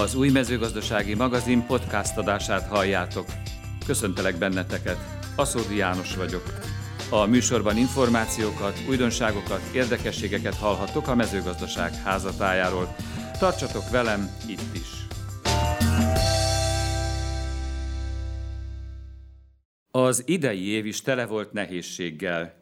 Az új mezőgazdasági magazin podcast adását halljátok. Köszöntelek benneteket, Aszódi János vagyok. A műsorban információkat, újdonságokat, érdekességeket hallhattok a mezőgazdaság házatájáról. Tartsatok velem itt is! Az idei év is tele volt nehézséggel.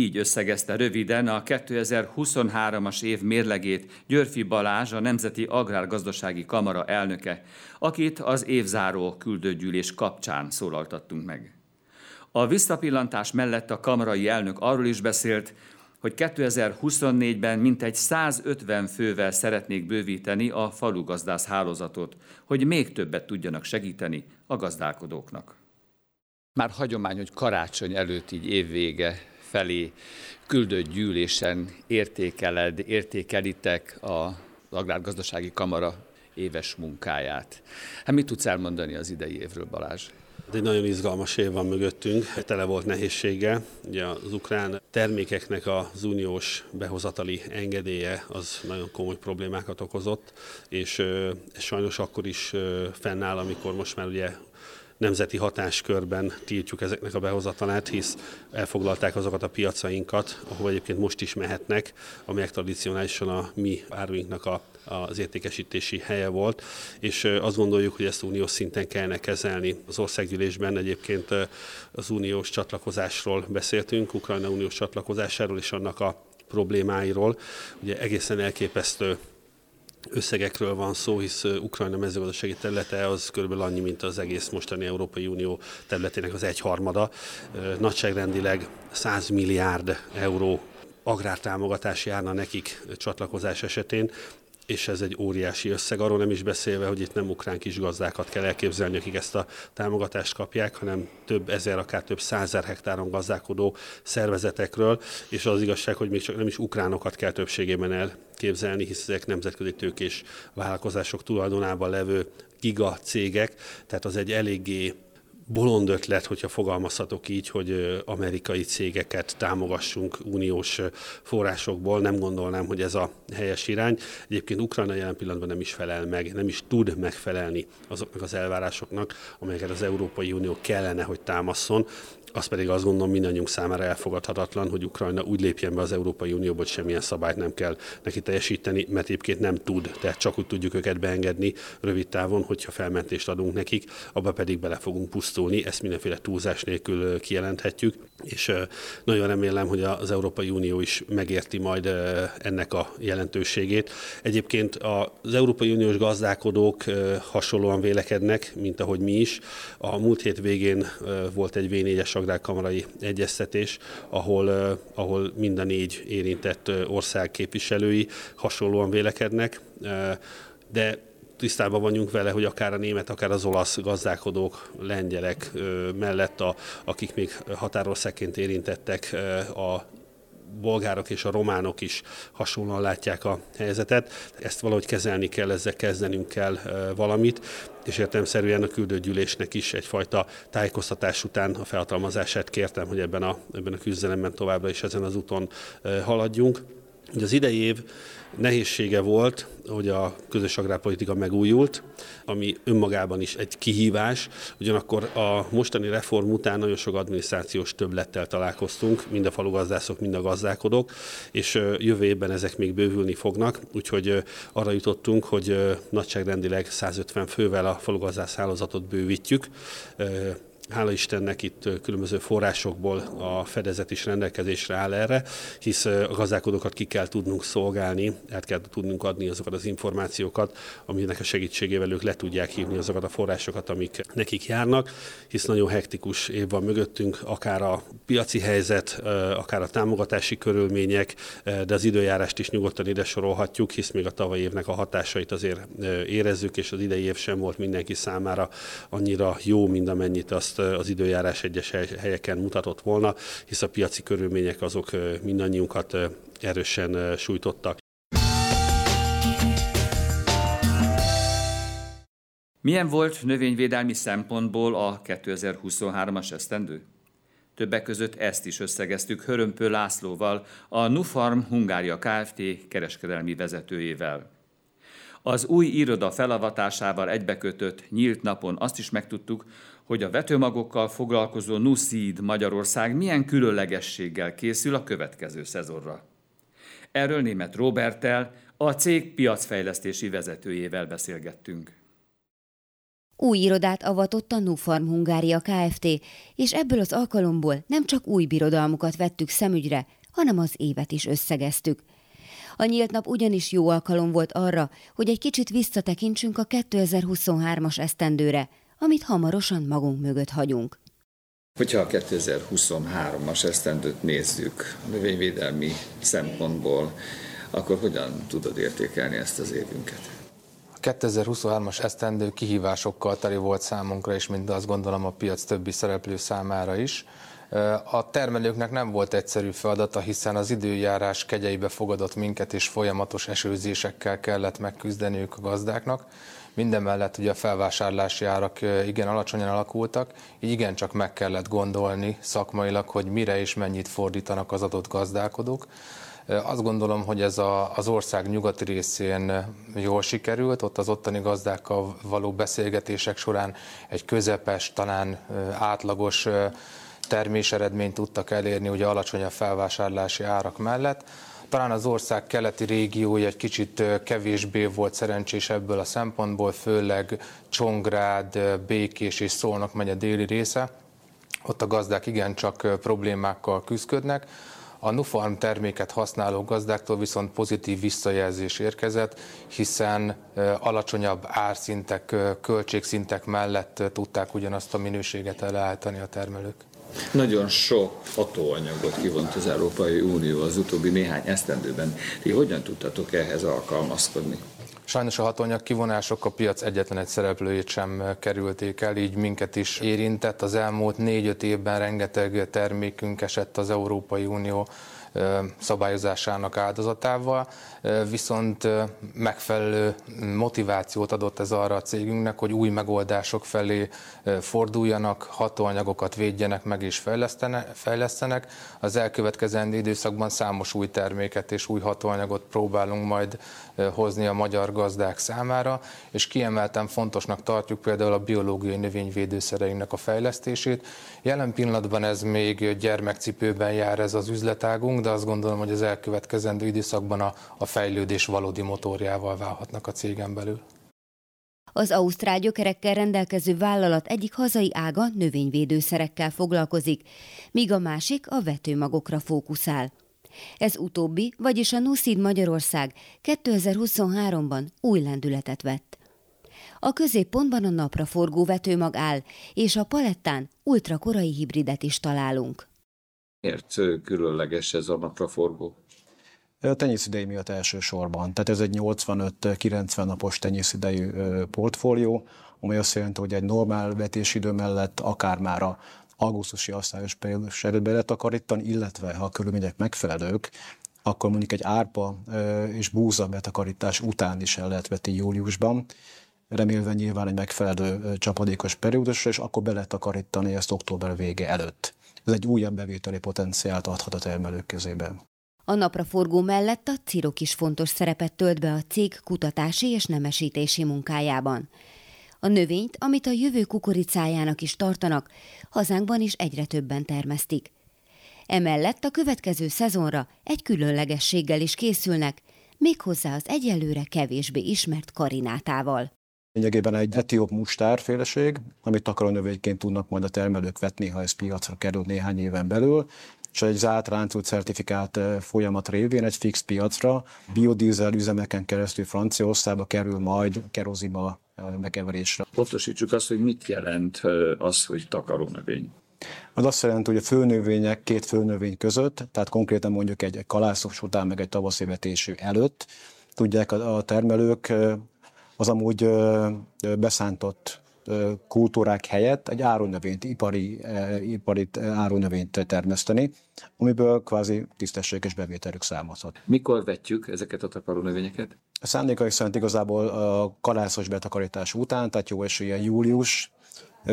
Így összegezte röviden a 2023-as év mérlegét Györfi Balázs, a Nemzeti Agrárgazdasági Kamara elnöke, akit az évzáró küldőgyűlés kapcsán szólaltattunk meg. A visszapillantás mellett a kamarai elnök arról is beszélt, hogy 2024-ben mintegy 150 fővel szeretnék bővíteni a falugazdász hálózatot, hogy még többet tudjanak segíteni a gazdálkodóknak. Már hagyomány, hogy karácsony előtt így évvége felé küldött gyűlésen értékeled, értékelitek az Agrárgazdasági Kamara éves munkáját. Hát mit tudsz elmondani az idei évről, Balázs? Egy nagyon izgalmas év van mögöttünk, tele volt nehézséggel. Ugye az ukrán termékeknek az uniós behozatali engedélye az nagyon komoly problémákat okozott, és ez sajnos akkor is fennáll, amikor most már ugye nemzeti hatáskörben tiltjuk ezeknek a behozatalát, hisz elfoglalták azokat a piacainkat, ahol egyébként most is mehetnek, amelyek tradicionálisan a mi áruinknak a az értékesítési helye volt, és azt gondoljuk, hogy ezt uniós szinten kellene kezelni. Az országgyűlésben egyébként az uniós csatlakozásról beszéltünk, Ukrajna uniós csatlakozásáról és annak a problémáiról. Ugye egészen elképesztő összegekről van szó, hisz Ukrajna mezőgazdasági területe az körülbelül annyi, mint az egész mostani Európai Unió területének az egyharmada. Nagyságrendileg 100 milliárd euró agrártámogatás járna nekik csatlakozás esetén, és ez egy óriási összeg, arról nem is beszélve, hogy itt nem ukrán kis gazdákat kell elképzelni, akik ezt a támogatást kapják, hanem több ezer, akár több százer hektáron gazdálkodó szervezetekről, és az igazság, hogy még csak nem is ukránokat kell többségében elképzelni, hisz ezek nemzetközi tőkés vállalkozások tulajdonában levő giga cégek, tehát az egy eléggé bolond ötlet, hogyha fogalmazhatok így, hogy amerikai cégeket támogassunk uniós forrásokból. Nem gondolnám, hogy ez a helyes irány. Egyébként Ukrajna jelen pillanatban nem is felel meg, nem is tud megfelelni azoknak az elvárásoknak, amelyeket az Európai Unió kellene, hogy támaszon. Az pedig azt gondolom mindannyiunk számára elfogadhatatlan, hogy Ukrajna úgy lépjen be az Európai Unióba, hogy semmilyen szabályt nem kell neki teljesíteni, mert egyébként nem tud, tehát csak úgy tudjuk őket beengedni rövid távon, hogyha felmentést adunk nekik, abba pedig bele fogunk pusztulni, ezt mindenféle túlzás nélkül kijelenthetjük, és nagyon remélem, hogy az Európai Unió is megérti majd ennek a jelentőségét. Egyébként az Európai Uniós gazdálkodók hasonlóan vélekednek, mint ahogy mi is. A múlt hét végén volt egy V4-es agrárkamarai egyeztetés, ahol, ahol mind a négy érintett ország képviselői hasonlóan vélekednek, de tisztában vagyunk vele, hogy akár a német, akár az olasz gazdálkodók, lengyelek mellett, a, akik még határországként érintettek a bolgárok és a románok is hasonlóan látják a helyzetet. Ezt valahogy kezelni kell, ezzel kezdenünk kell valamit, és értelmszerűen a küldőgyűlésnek is egyfajta tájékoztatás után a felhatalmazását kértem, hogy ebben a, ebben a küzdelemben továbbra is ezen az úton haladjunk. Ugye az idei év nehézsége volt, hogy a közös agrárpolitika megújult, ami önmagában is egy kihívás, ugyanakkor a mostani reform után nagyon sok adminisztrációs többlettel találkoztunk, mind a falugazdászok, mind a gazdálkodók, és jövő évben ezek még bővülni fognak, úgyhogy arra jutottunk, hogy nagyságrendileg 150 fővel a falugazdász hálózatot bővítjük, hála Istennek itt különböző forrásokból a fedezet is rendelkezésre áll erre, hisz a gazdálkodókat ki kell tudnunk szolgálni, át kell tudnunk adni azokat az információkat, aminek a segítségével ők le tudják hívni azokat a forrásokat, amik nekik járnak, hisz nagyon hektikus év van mögöttünk, akár a piaci helyzet, akár a támogatási körülmények, de az időjárást is nyugodtan ide sorolhatjuk, hisz még a tavalyi évnek a hatásait azért érezzük, és az idei év sem volt mindenki számára annyira jó, mint amennyit azt az időjárás egyes helyeken mutatott volna, hisz a piaci körülmények azok mindannyiunkat erősen sújtottak. Milyen volt növényvédelmi szempontból a 2023-as esztendő? Többek között ezt is összegeztük Hörömpő Lászlóval, a Nufarm Hungária Kft. kereskedelmi vezetőjével. Az új iroda felavatásával egybekötött nyílt napon azt is megtudtuk, hogy a vetőmagokkal foglalkozó Nuszíd Magyarország milyen különlegességgel készül a következő szezonra. Erről német Robertel, a cég piacfejlesztési vezetőjével beszélgettünk. Új irodát avatott a Nufarm Hungária Kft., és ebből az alkalomból nem csak új birodalmukat vettük szemügyre, hanem az évet is összegeztük. A nyílt nap ugyanis jó alkalom volt arra, hogy egy kicsit visszatekintsünk a 2023-as esztendőre, amit hamarosan magunk mögött hagyunk. Hogyha a 2023-as esztendőt nézzük növényvédelmi szempontból, akkor hogyan tudod értékelni ezt az évünket? 2023-as esztendő kihívásokkal teli volt számunkra is, mint azt gondolom a piac többi szereplő számára is. A termelőknek nem volt egyszerű feladata, hiszen az időjárás kegyeibe fogadott minket, és folyamatos esőzésekkel kellett megküzdeniük a gazdáknak. Mindemellett ugye a felvásárlási árak igen alacsonyan alakultak, így igen csak meg kellett gondolni szakmailag, hogy mire és mennyit fordítanak az adott gazdálkodók. Azt gondolom, hogy ez a, az ország nyugati részén jól sikerült, ott az ottani gazdákkal való beszélgetések során egy közepes, talán átlagos terméseredményt tudtak elérni, ugye alacsony a felvásárlási árak mellett. Talán az ország keleti régiója egy kicsit kevésbé volt szerencsés ebből a szempontból, főleg Csongrád, Békés és Szolnok megy a déli része. Ott a gazdák igencsak problémákkal küzdködnek. A Nufarm terméket használó gazdáktól viszont pozitív visszajelzés érkezett, hiszen alacsonyabb árszintek, költségszintek mellett tudták ugyanazt a minőséget elállítani a termelők. Nagyon sok hatóanyagot kivont az Európai Unió az utóbbi néhány esztendőben. Ti hogyan tudtatok ehhez alkalmazkodni? Sajnos a hatóanyag kivonások a piac egyetlen egy szereplőjét sem kerülték el, így minket is érintett. Az elmúlt négy-öt évben rengeteg termékünk esett az Európai Unió szabályozásának áldozatával, viszont megfelelő motivációt adott ez arra a cégünknek, hogy új megoldások felé forduljanak, hatóanyagokat védjenek meg és fejlesztenek. Az elkövetkezendő időszakban számos új terméket és új hatóanyagot próbálunk majd hozni a magyar gazdák számára, és kiemelten fontosnak tartjuk például a biológiai növényvédőszereinek a fejlesztését. Jelen pillanatban ez még gyermekcipőben jár ez az üzletágunk, de azt gondolom, hogy az elkövetkezendő időszakban a, a fejlődés valódi motorjával válhatnak a cégen belül. Az ausztrál gyökerekkel rendelkező vállalat egyik hazai ága növényvédőszerekkel foglalkozik, míg a másik a vetőmagokra fókuszál. Ez utóbbi, vagyis a Nuszid Magyarország 2023-ban új lendületet vett. A középpontban a napra forgó vetőmag áll, és a palettán ultrakorai hibridet is találunk. Miért különleges ez a napraforgó? A tenyészidei miatt elsősorban. Tehát ez egy 85-90 napos tenyészidejű portfólió, amely azt jelenti, hogy egy normál vetésidő mellett akár már a augusztusi asszályos periódus előtt be lehet takarítani, illetve ha a körülmények megfelelők, akkor mondjuk egy árpa és búza betakarítás után is el lehet vetni júliusban, remélve nyilván egy megfelelő csapadékos periódusra, és akkor be lehet takarítani ezt október vége előtt. Ez egy újabb bevételi potenciált adhat a termelők kezébe. A napraforgó mellett a cirok is fontos szerepet tölt be a cég kutatási és nemesítési munkájában. A növényt, amit a jövő kukoricájának is tartanak, hazánkban is egyre többen termesztik. Emellett a következő szezonra egy különlegességgel is készülnek, méghozzá az egyelőre kevésbé ismert karinátával. Lényegében egy etióp mustárféleség, amit takarónövényként tudnak majd a termelők vetni, ha ez piacra kerül néhány éven belül, és egy zárt láncú certifikált eh, folyamat révén egy fix piacra biodízel üzemeken keresztül Franciaországba kerül majd kerozima megkeverésre. Pontosítsuk azt, hogy mit jelent az, hogy takarónövény. Az azt jelenti, hogy a főnövények két főnövény között, tehát konkrétan mondjuk egy kalászos után, meg egy tavaszi vetésű előtt, tudják a termelők az amúgy beszántott kultúrák helyett egy árunövényt, ipari, ipari árunövényt termeszteni, amiből kvázi tisztességes bevételük számozhat. Mikor vetjük ezeket a takarónövényeket? A szándékai szerint igazából a kalászos betakarítás után, tehát jó esélye július,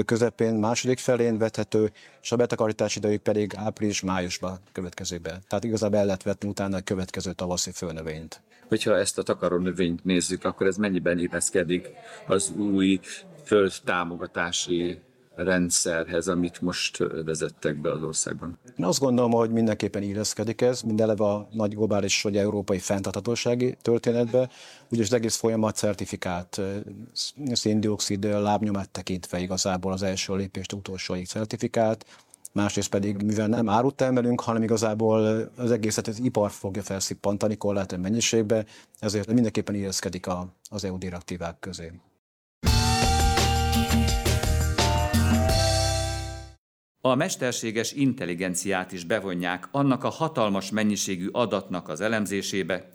közepén, második felén vethető, és a betakarítás idejük pedig április-májusban következik be. Tehát igazából el lehet vetni utána a következő tavaszi fölnövényt. Hogyha ezt a takaró növényt nézzük, akkor ez mennyiben illeszkedik az új földtámogatási rendszerhez, amit most vezettek be az országban? Én azt gondolom, hogy mindenképpen illeszkedik ez, eleve a nagy globális vagy európai fenntarthatósági történetbe, úgyis az egész folyamat certifikált, széndiokszid lábnyomát tekintve igazából az első lépést utolsóig certifikált, másrészt pedig, mivel nem árut termelünk, hanem igazából az egészet az ipar fogja felszippantani korlátolt mennyiségbe, ezért mindenképpen illeszkedik az EU direktívák közé. A mesterséges intelligenciát is bevonják annak a hatalmas mennyiségű adatnak az elemzésébe,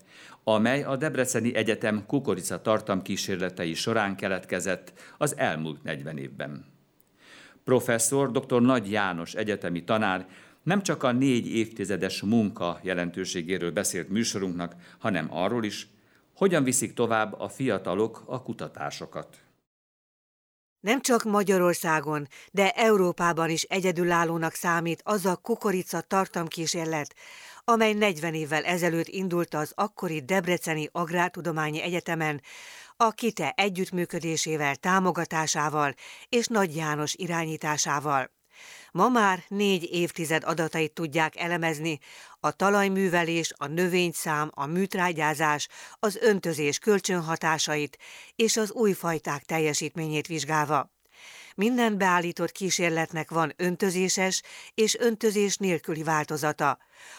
amely a Debreceni Egyetem kukorica tartamkísérletei során keletkezett az elmúlt 40 évben. Professzor dr. Nagy János egyetemi tanár nem csak a négy évtizedes munka jelentőségéről beszélt műsorunknak, hanem arról is, hogyan viszik tovább a fiatalok a kutatásokat. Nem csak Magyarországon, de Európában is egyedülállónak számít az a kukorica tartamkísérlet, amely 40 évvel ezelőtt indult az akkori Debreceni Agrártudományi Egyetemen, a KITE együttműködésével, támogatásával és Nagy János irányításával. Ma már négy évtized adatait tudják elemezni, a talajművelés, a növényszám, a műtrágyázás, az öntözés kölcsönhatásait és az új fajták teljesítményét vizsgálva. Minden beállított kísérletnek van öntözéses és öntözés nélküli változata.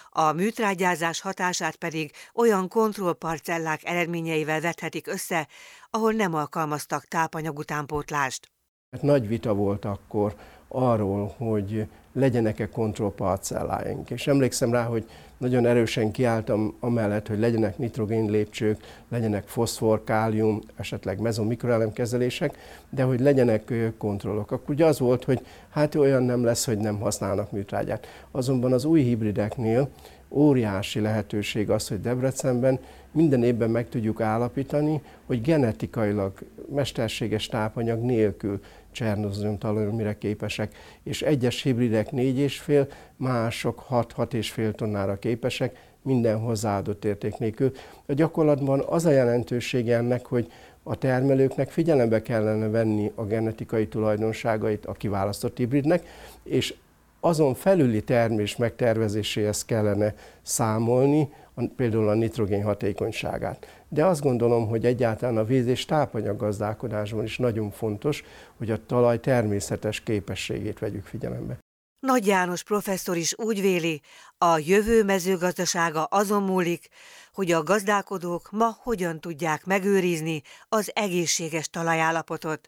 A műtrágyázás hatását pedig olyan kontrollparcellák eredményeivel vethetik össze, ahol nem alkalmaztak tápanyagutánpótlást. Hát nagy vita volt akkor arról, hogy legyenek-e kontrollparcelláink. És emlékszem rá, hogy nagyon erősen kiálltam amellett, hogy legyenek nitrogén lépcsők, legyenek foszfor, kálium, esetleg mezomikroelemkezelések, de hogy legyenek kontrollok. Akkor ugye az volt, hogy hát olyan nem lesz, hogy nem használnak műtrágyát. Azonban az új hibrideknél óriási lehetőség az, hogy Debrecenben minden évben meg tudjuk állapítani, hogy genetikailag mesterséges tápanyag nélkül csernozom talajmire képesek, és egyes hibridek 4,5, mások 6-6,5 tonnára képesek, minden hozzáadott érték nélkül. A gyakorlatban az a jelentősége ennek, hogy a termelőknek figyelembe kellene venni a genetikai tulajdonságait a kiválasztott hibridnek, és azon felüli termés megtervezéséhez kellene számolni, például a nitrogén hatékonyságát. De azt gondolom, hogy egyáltalán a víz és tápanyaggazdálkodásban is nagyon fontos, hogy a talaj természetes képességét vegyük figyelembe. Nagy János professzor is úgy véli, a jövő mezőgazdasága azon múlik, hogy a gazdálkodók ma hogyan tudják megőrizni az egészséges talajállapotot,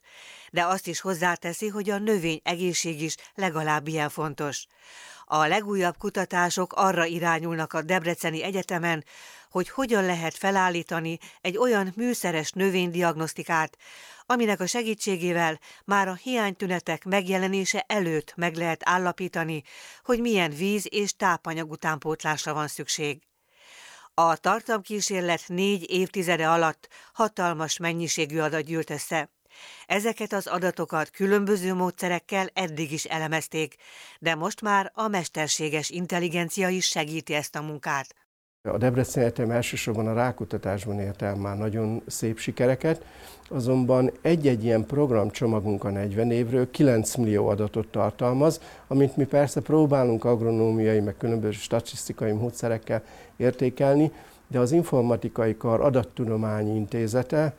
de azt is hozzáteszi, hogy a növény egészség is legalább ilyen fontos. A legújabb kutatások arra irányulnak a Debreceni Egyetemen, hogy hogyan lehet felállítani egy olyan műszeres növénydiagnosztikát, aminek a segítségével már a hiánytünetek megjelenése előtt meg lehet állapítani, hogy milyen víz és tápanyag utánpótlásra van szükség. A tartamkísérlet négy évtizede alatt hatalmas mennyiségű adat gyűlt össze. Ezeket az adatokat különböző módszerekkel eddig is elemezték, de most már a mesterséges intelligencia is segíti ezt a munkát. A Debrecen Egyetem elsősorban a rákutatásban ért el már nagyon szép sikereket, azonban egy-egy ilyen programcsomagunk a 40 évről 9 millió adatot tartalmaz, amit mi persze próbálunk agronómiai, meg különböző statisztikai módszerekkel értékelni, de az Informatikai Kar Adattudományi Intézete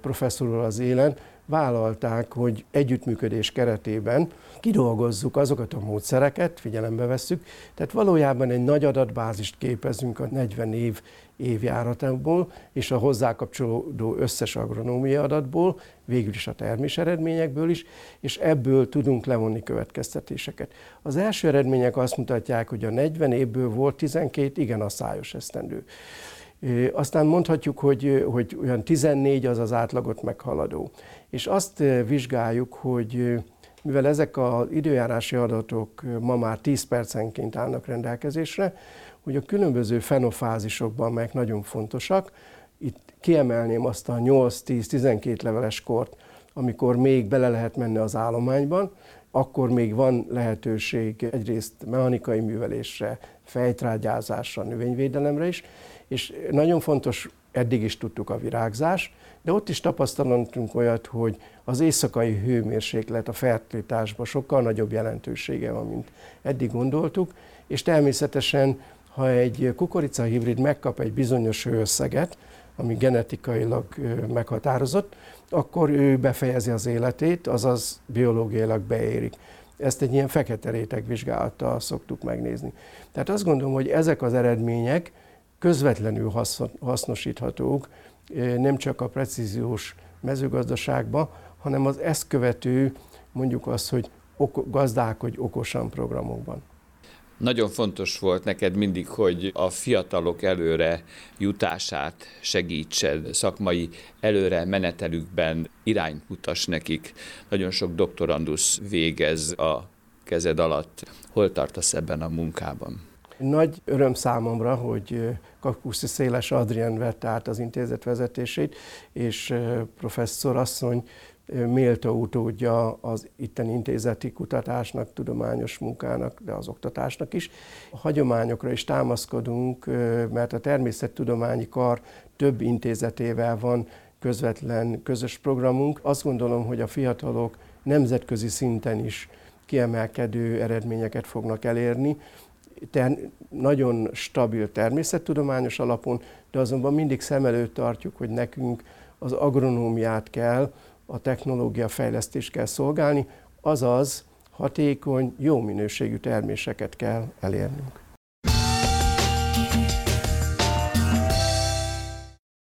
professzorul az élen vállalták, hogy együttműködés keretében kidolgozzuk azokat a módszereket, figyelembe vesszük, tehát valójában egy nagy adatbázist képezünk a 40 év évjáratából és a hozzá kapcsolódó összes agronómia adatból, végül is a termés eredményekből is, és ebből tudunk levonni következtetéseket. Az első eredmények azt mutatják, hogy a 40 évből volt 12 igen asszályos esztendő. Aztán mondhatjuk, hogy, hogy olyan 14 az az átlagot meghaladó. És azt vizsgáljuk, hogy mivel ezek az időjárási adatok ma már 10 percenként állnak rendelkezésre, hogy a különböző fenofázisokban, melyek nagyon fontosak, itt kiemelném azt a 8-10-12 leveles kort, amikor még bele lehet menni az állományban, akkor még van lehetőség egyrészt mechanikai művelésre, fejtrágyázásra, növényvédelemre is, és nagyon fontos, eddig is tudtuk a virágzás, de ott is tapasztalunk olyat, hogy az éjszakai hőmérséklet a fertilitásban sokkal nagyobb jelentősége van, mint eddig gondoltuk, és természetesen, ha egy kukoricahibrid megkap egy bizonyos hőösszeget, ami genetikailag meghatározott, akkor ő befejezi az életét, azaz biológiailag beérik. Ezt egy ilyen fekete réteg vizsgálattal szoktuk megnézni. Tehát azt gondolom, hogy ezek az eredmények közvetlenül hasznosíthatók nem csak a precíziós mezőgazdaságba, hanem az ezt követő, mondjuk azt, hogy gazdálkodj okosan programokban. Nagyon fontos volt neked mindig, hogy a fiatalok előre jutását segítsed, szakmai előre menetelükben irányt mutass nekik. Nagyon sok doktorandusz végez a kezed alatt. Hol tartasz ebben a munkában? Nagy öröm számomra, hogy Kakuszi Széles Adrián vette át az intézet vezetését, és professzor asszony méltó utódja az itten intézeti kutatásnak, tudományos munkának, de az oktatásnak is. A hagyományokra is támaszkodunk, mert a természettudományi kar több intézetével van közvetlen közös programunk. Azt gondolom, hogy a fiatalok nemzetközi szinten is kiemelkedő eredményeket fognak elérni, ter- nagyon stabil természettudományos alapon, de azonban mindig szem előtt tartjuk, hogy nekünk az agronómiát kell, a technológia fejlesztést kell szolgálni, azaz hatékony, jó minőségű terméseket kell elérnünk.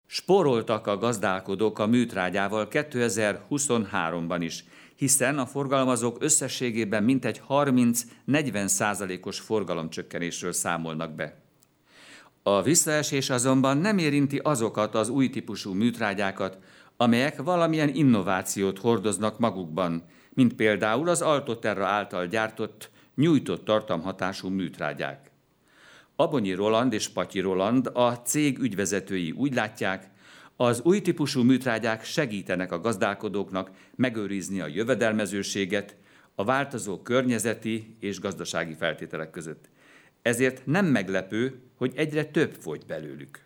Sporoltak a gazdálkodók a műtrágyával 2023-ban is, hiszen a forgalmazók összességében mintegy 30-40 százalékos forgalomcsökkenésről számolnak be. A visszaesés azonban nem érinti azokat az új típusú műtrágyákat, amelyek valamilyen innovációt hordoznak magukban, mint például az Altoterra által gyártott, nyújtott tartamhatású műtrágyák. Abonyi Roland és Patyi Roland, a cég ügyvezetői úgy látják, az új típusú műtrágyák segítenek a gazdálkodóknak megőrizni a jövedelmezőséget a változó környezeti és gazdasági feltételek között. Ezért nem meglepő, hogy egyre több fogy belőlük.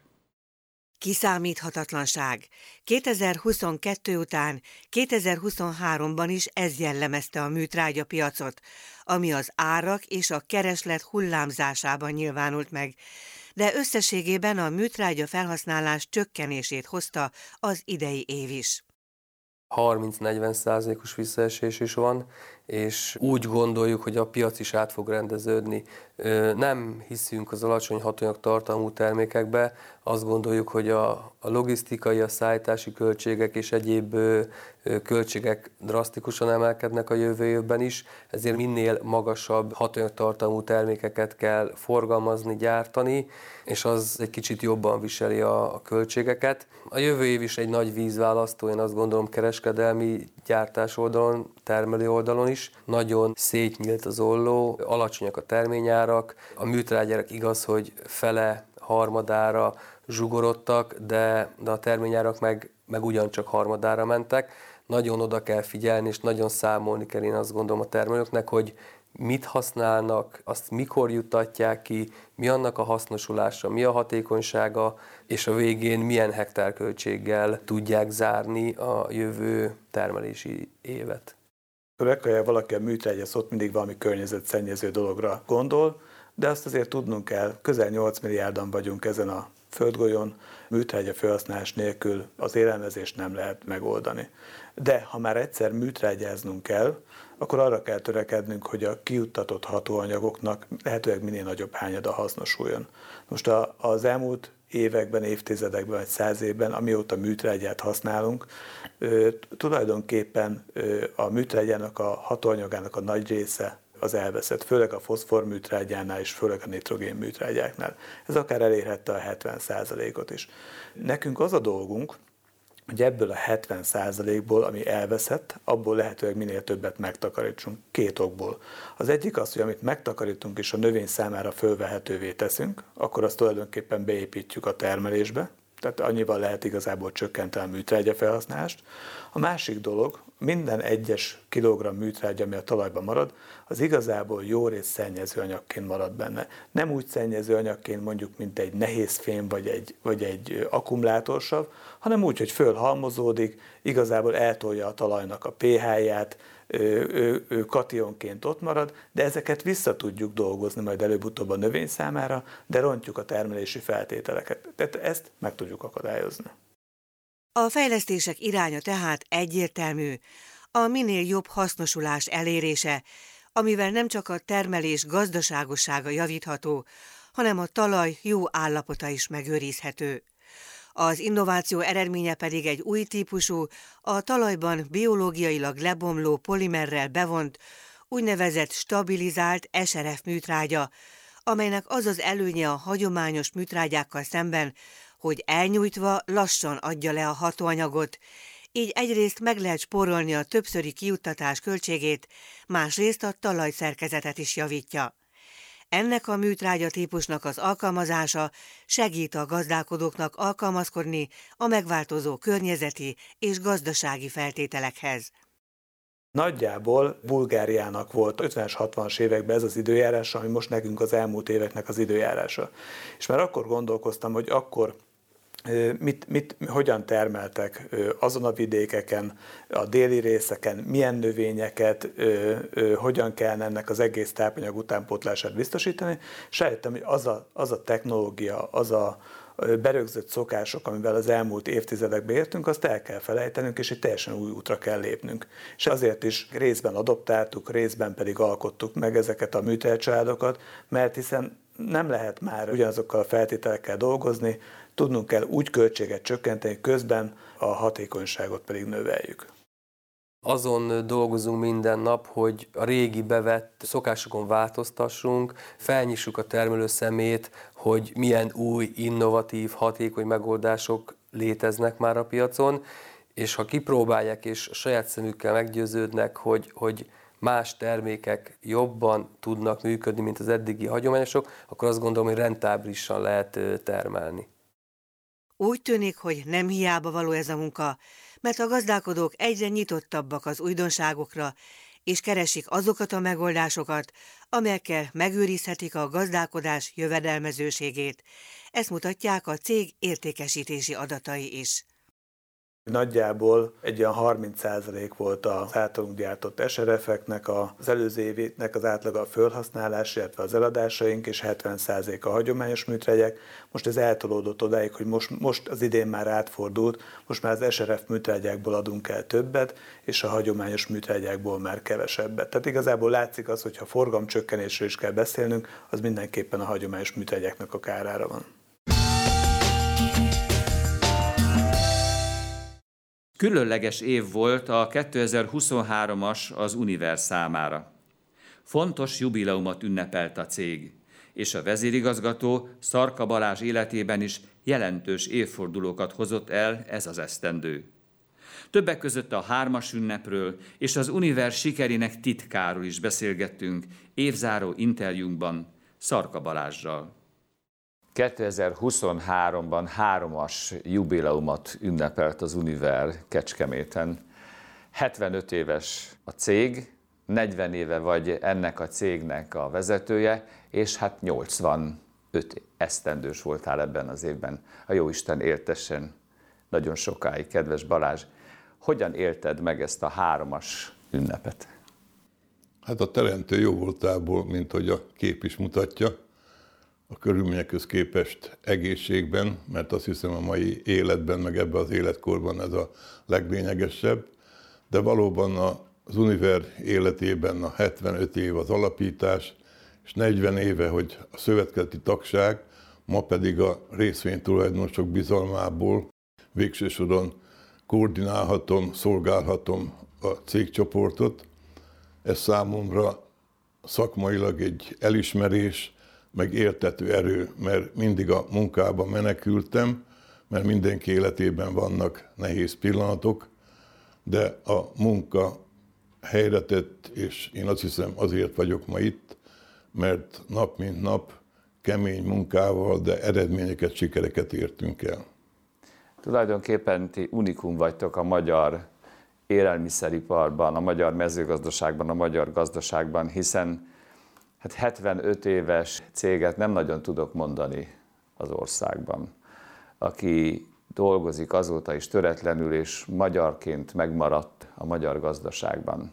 Kiszámíthatatlanság. 2022 után 2023-ban is ez jellemezte a műtrágya piacot, ami az árak és a kereslet hullámzásában nyilvánult meg, de összességében a műtrágya felhasználás csökkenését hozta az idei év is. 30-40 százalékos visszaesés is van, és úgy gondoljuk, hogy a piac is át fog rendeződni. Nem hiszünk az alacsony hatóanyag tartalmú termékekbe, azt gondoljuk, hogy a, a logisztikai, a szállítási költségek és egyéb költségek drasztikusan emelkednek a jövő évben is, ezért minél magasabb hatóanyag tartalmú termékeket kell forgalmazni, gyártani, és az egy kicsit jobban viseli a, a költségeket. A jövő év is egy nagy vízválasztó, én azt gondolom kereskedelmi gyártás oldalon, termelő oldalon is. Nagyon szétnyílt az olló, alacsonyak a terményárak, a műtrágyárak igaz, hogy fele, harmadára zsugorodtak, de, de a terményárak meg, meg ugyancsak harmadára mentek. Nagyon oda kell figyelni, és nagyon számolni kell én azt gondolom a termelőknek, hogy mit használnak, azt mikor juttatják ki, mi annak a hasznosulása, mi a hatékonysága, és a végén milyen hektárköltséggel tudják zárni a jövő termelési évet. Legfeljebb valaki a műtrágya ott mindig valami környezetszennyező dologra gondol, de azt azért tudnunk kell, közel 8 milliárdan vagyunk ezen a földgolyón, műtrágya felhasználás nélkül az élelmezést nem lehet megoldani. De ha már egyszer műtrágyáznunk kell, akkor arra kell törekednünk, hogy a kiuttatott hatóanyagoknak lehetőleg minél nagyobb hányada hasznosuljon. Most a, az elmúlt években, évtizedekben vagy száz évben, amióta műtrágyát használunk, ö, tulajdonképpen ö, a műtrágyának a hatóanyagának a nagy része az elveszett, főleg a foszfor műtrágyánál és főleg a nitrogén műtrágyáknál. Ez akár elérhette a 70%-ot is. Nekünk az a dolgunk, hogy ebből a 70%-ból, ami elveszett, abból lehetőleg minél többet megtakarítsunk két okból. Az egyik az, hogy amit megtakarítunk és a növény számára fölvehetővé teszünk, akkor azt tulajdonképpen beépítjük a termelésbe, Tehát annyival lehet igazából csökkenteni a műtrágya felhasználást. A másik dolog, minden egyes kilogramm műtrágya, ami a talajban marad, az igazából jó rész szennyező anyagként marad benne. Nem úgy szennyező anyagként mondjuk, mint egy nehéz fém vagy egy, vagy egy akkumulátorsav, hanem úgy, hogy fölhalmozódik, igazából eltolja a talajnak a pH-ját, ő, ő kationként ott marad, de ezeket vissza tudjuk dolgozni majd előbb-utóbb a növény számára, de rontjuk a termelési feltételeket. Tehát ezt meg tudjuk akadályozni. A fejlesztések iránya tehát egyértelmű, a minél jobb hasznosulás elérése, amivel nem csak a termelés gazdaságossága javítható, hanem a talaj jó állapota is megőrizhető. Az innováció eredménye pedig egy új típusú, a talajban biológiailag lebomló polimerrel bevont, úgynevezett stabilizált SRF műtrágya, amelynek az az előnye a hagyományos műtrágyákkal szemben, hogy elnyújtva lassan adja le a hatóanyagot, így egyrészt meg lehet spórolni a többszöri kijuttatás költségét, másrészt a talajszerkezetet is javítja. Ennek a műtrágya típusnak az alkalmazása segít a gazdálkodóknak alkalmazkodni a megváltozó környezeti és gazdasági feltételekhez. Nagyjából Bulgáriának volt 50-es, 60-as években ez az időjárása, ami most nekünk az elmúlt éveknek az időjárása. És már akkor gondolkoztam, hogy akkor mit, mit, hogyan termeltek azon a vidékeken, a déli részeken, milyen növényeket, hogyan kell ennek az egész tápanyag utánpótlását biztosítani, és rájöttem, hogy az a, az a technológia, az a berögzött szokások, amivel az elmúlt évtizedekbe értünk, azt el kell felejtenünk, és egy teljesen új útra kell lépnünk. És azért is részben adoptáltuk, részben pedig alkottuk meg ezeket a műtellcsaládokat, mert hiszen nem lehet már ugyanazokkal a feltételekkel dolgozni, tudnunk kell úgy költséget csökkenteni, közben a hatékonyságot pedig növeljük. Azon dolgozunk minden nap, hogy a régi bevett szokásokon változtassunk, felnyissuk a termelő szemét, hogy milyen új, innovatív, hatékony megoldások léteznek már a piacon, és ha kipróbálják és saját szemükkel meggyőződnek, hogy, hogy más termékek jobban tudnak működni, mint az eddigi hagyományosok, akkor azt gondolom, hogy rentábilisan lehet termelni. Úgy tűnik, hogy nem hiába való ez a munka, mert a gazdálkodók egyre nyitottabbak az újdonságokra, és keresik azokat a megoldásokat, amelyekkel megőrizhetik a gazdálkodás jövedelmezőségét. Ezt mutatják a cég értékesítési adatai is. Nagyjából egy olyan 30% volt az általunk gyártott SRF-eknek, az előző évnek az átlaga a fölhasználás, illetve az eladásaink, és 70% a hagyományos műtrágyák. Most ez eltolódott odáig, hogy most, most az idén már átfordult, most már az SRF műtrágyákból adunk el többet, és a hagyományos műtrágyákból már kevesebbet. Tehát igazából látszik az, hogy ha forgamcsökkenésről is kell beszélnünk, az mindenképpen a hagyományos műtrágyáknak a kárára van. Különleges év volt a 2023-as az Univer számára. Fontos jubileumot ünnepelt a cég, és a vezérigazgató Szarka Balázs életében is jelentős évfordulókat hozott el ez az esztendő. Többek között a hármas ünnepről és az Univer sikerének titkáról is beszélgettünk évzáró interjúnkban Szarka Balázsral. 2023-ban háromas jubileumot ünnepelt az Univer Kecskeméten. 75 éves a cég, 40 éve vagy ennek a cégnek a vezetője, és hát 85 esztendős voltál ebben az évben. A Jóisten éltessen nagyon sokáig, kedves Balázs. Hogyan élted meg ezt a háromas ünnepet? Hát a teremtő jó voltából, mint hogy a kép is mutatja, a körülményekhez képest egészségben, mert azt hiszem a mai életben, meg ebben az életkorban ez a leglényegesebb, de valóban az Univer életében a 75 év az alapítás, és 40 éve, hogy a szövetkezeti tagság, ma pedig a részvénytulajdonosok bizalmából végső soron koordinálhatom, szolgálhatom a cégcsoportot. Ez számomra szakmailag egy elismerés, meg értető erő, mert mindig a munkába menekültem, mert mindenki életében vannak nehéz pillanatok, de a munka helyre tett, és én azt hiszem azért vagyok ma itt, mert nap mint nap kemény munkával, de eredményeket, sikereket értünk el. Tulajdonképpen ti unikum vagytok a magyar élelmiszeriparban, a magyar mezőgazdaságban, a magyar gazdaságban, hiszen hát 75 éves céget nem nagyon tudok mondani az országban, aki dolgozik azóta is töretlenül, és magyarként megmaradt a magyar gazdaságban.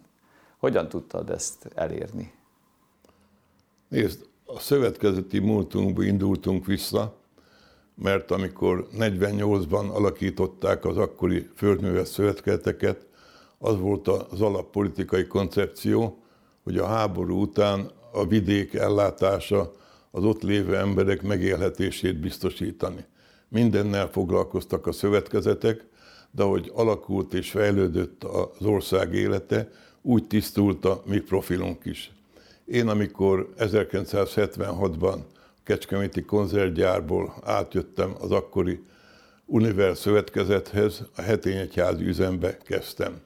Hogyan tudtad ezt elérni? Nézd, a szövetkezeti múltunkba indultunk vissza, mert amikor 48-ban alakították az akkori földműves szövetkezeteket, az volt az alappolitikai koncepció, hogy a háború után a vidék ellátása az ott lévő emberek megélhetését biztosítani. Mindennel foglalkoztak a szövetkezetek, de ahogy alakult és fejlődött az ország élete, úgy tisztult a mi profilunk is. Én, amikor 1976-ban Kecskeméti konzervgyárból átjöttem az akkori Univer szövetkezethez, a Hetényegyházi üzembe kezdtem.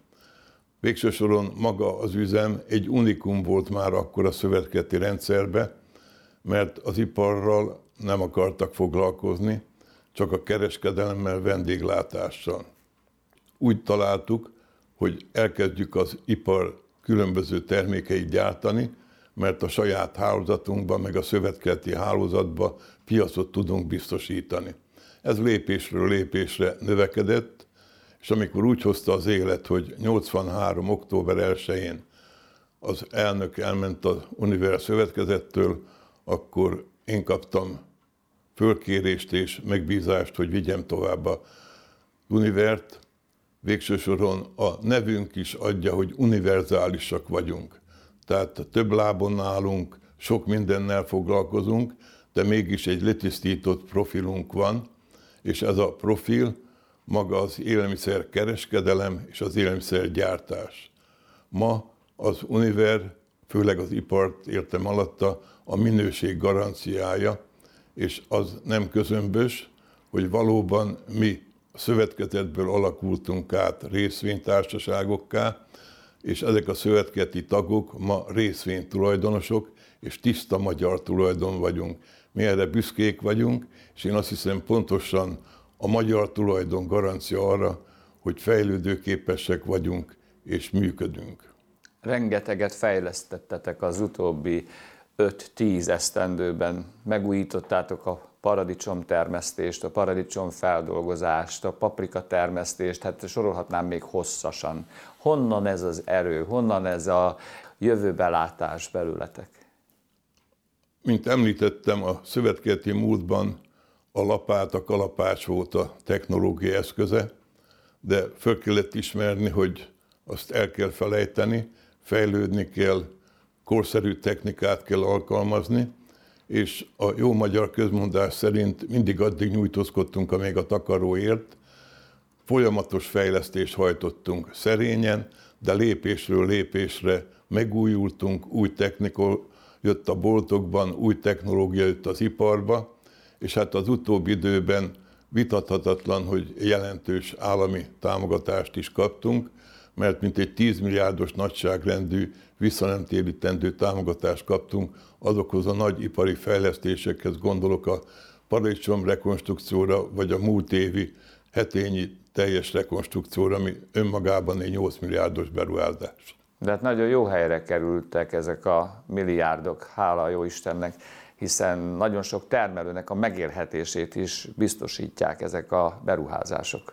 Végső soron maga az üzem egy unikum volt már akkor a szövetkezeti rendszerbe, mert az iparral nem akartak foglalkozni, csak a kereskedelemmel, vendéglátással. Úgy találtuk, hogy elkezdjük az ipar különböző termékeit gyártani, mert a saját hálózatunkban, meg a szövetkezeti hálózatban piacot tudunk biztosítani. Ez lépésről lépésre növekedett, és amikor úgy hozta az élet, hogy 83. október 1-én az elnök elment az Univers szövetkezettől, akkor én kaptam fölkérést és megbízást, hogy vigyem tovább a Univert. Végső soron a nevünk is adja, hogy univerzálisak vagyunk. Tehát több lábon állunk, sok mindennel foglalkozunk, de mégis egy letisztított profilunk van, és ez a profil maga az élelmiszer kereskedelem és az élelmiszer gyártás. Ma az Univer, főleg az ipart értem alatta, a minőség garanciája, és az nem közömbös, hogy valóban mi szövetkezetből alakultunk át részvénytársaságokká, és ezek a szövetkezeti tagok ma részvénytulajdonosok, és tiszta magyar tulajdon vagyunk. Mi erre büszkék vagyunk, és én azt hiszem pontosan a magyar tulajdon garancia arra, hogy fejlődőképesek vagyunk és működünk. Rengeteget fejlesztettetek az utóbbi 5-10 esztendőben, megújítottátok a paradicsom termesztést, a paradicsom feldolgozást, a paprika termesztést, hát sorolhatnám még hosszasan. Honnan ez az erő, honnan ez a jövőbelátás belületek? Mint említettem, a szövetkezeti múltban a lapát, a kalapács volt a technológia eszköze, de föl kellett ismerni, hogy azt el kell felejteni, fejlődni kell, korszerű technikát kell alkalmazni, és a jó magyar közmondás szerint mindig addig nyújtózkodtunk, amíg a takaróért, folyamatos fejlesztést hajtottunk szerényen, de lépésről lépésre megújultunk, új technika jött a boltokban, új technológia jött az iparba, és hát az utóbbi időben vitathatatlan, hogy jelentős állami támogatást is kaptunk, mert mint egy 10 milliárdos nagyságrendű visszanemtérítendő támogatást kaptunk azokhoz a nagy ipari fejlesztésekhez, gondolok a paradicsom rekonstrukcióra, vagy a múlt évi hetényi teljes rekonstrukcióra, ami önmagában egy 8 milliárdos beruházás. De hát nagyon jó helyre kerültek ezek a milliárdok, hála jó Istennek, hiszen nagyon sok termelőnek a megélhetését is biztosítják ezek a beruházások.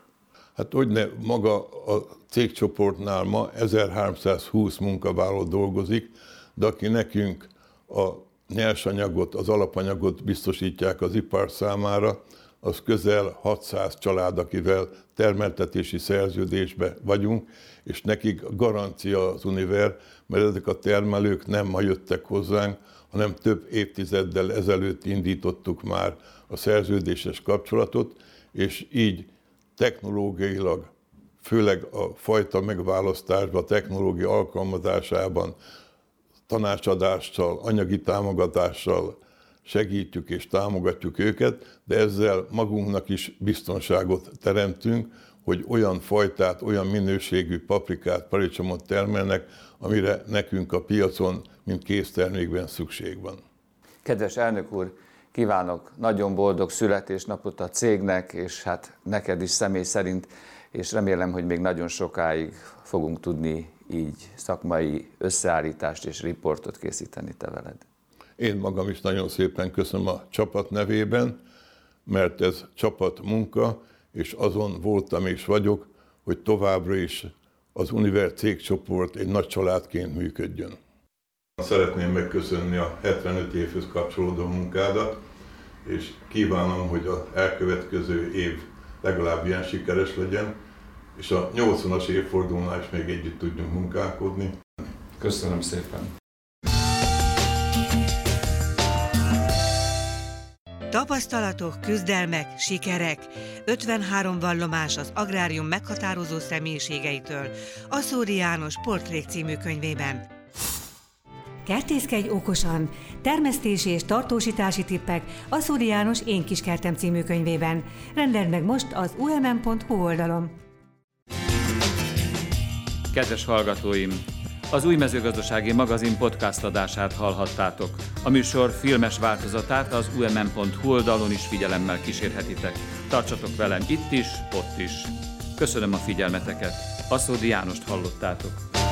Hát hogy ne, maga a cégcsoportnál ma 1320 munkavállaló dolgozik, de aki nekünk a nyersanyagot, az alapanyagot biztosítják az ipar számára, az közel 600 család, akivel termeltetési szerződésbe vagyunk, és nekik garancia az Univer, mert ezek a termelők nem ma jöttek hozzánk, hanem több évtizeddel ezelőtt indítottuk már a szerződéses kapcsolatot, és így technológiailag, főleg a fajta megválasztásban, a technológia alkalmazásában tanácsadással, anyagi támogatással segítjük és támogatjuk őket, de ezzel magunknak is biztonságot teremtünk, hogy olyan fajtát, olyan minőségű paprikát, paradicsomot termelnek, amire nekünk a piacon, mint késztermékben szükség van. Kedves elnök úr, Kívánok nagyon boldog születésnapot a cégnek, és hát neked is személy szerint, és remélem, hogy még nagyon sokáig fogunk tudni így szakmai összeállítást és riportot készíteni te veled. Én magam is nagyon szépen köszönöm a csapat nevében, mert ez csapat munka, és azon voltam és vagyok, hogy továbbra is az Univer cégcsoport egy nagy családként működjön. Szeretném megköszönni a 75 évhöz kapcsolódó munkádat, és kívánom, hogy az elkövetkező év legalább ilyen sikeres legyen, és a 80-as évfordulónál is még együtt tudjunk munkálkodni. Köszönöm szépen! Tapasztalatok, küzdelmek, sikerek. 53 vallomás az agrárium meghatározó személyiségeitől. Aszóri János Portrék című könyvében. Kertészkedj okosan! Termesztési és tartósítási tippek a Szóri János Én kis kertem című könyvében. Rendeld meg most az umm.hu oldalon. Kedves hallgatóim! Az új mezőgazdasági magazin podcast adását hallhattátok. A műsor filmes változatát az umm.hu oldalon is figyelemmel kísérhetitek. Tartsatok velem itt is, ott is. Köszönöm a figyelmeteket. Aszódi Jánost hallottátok.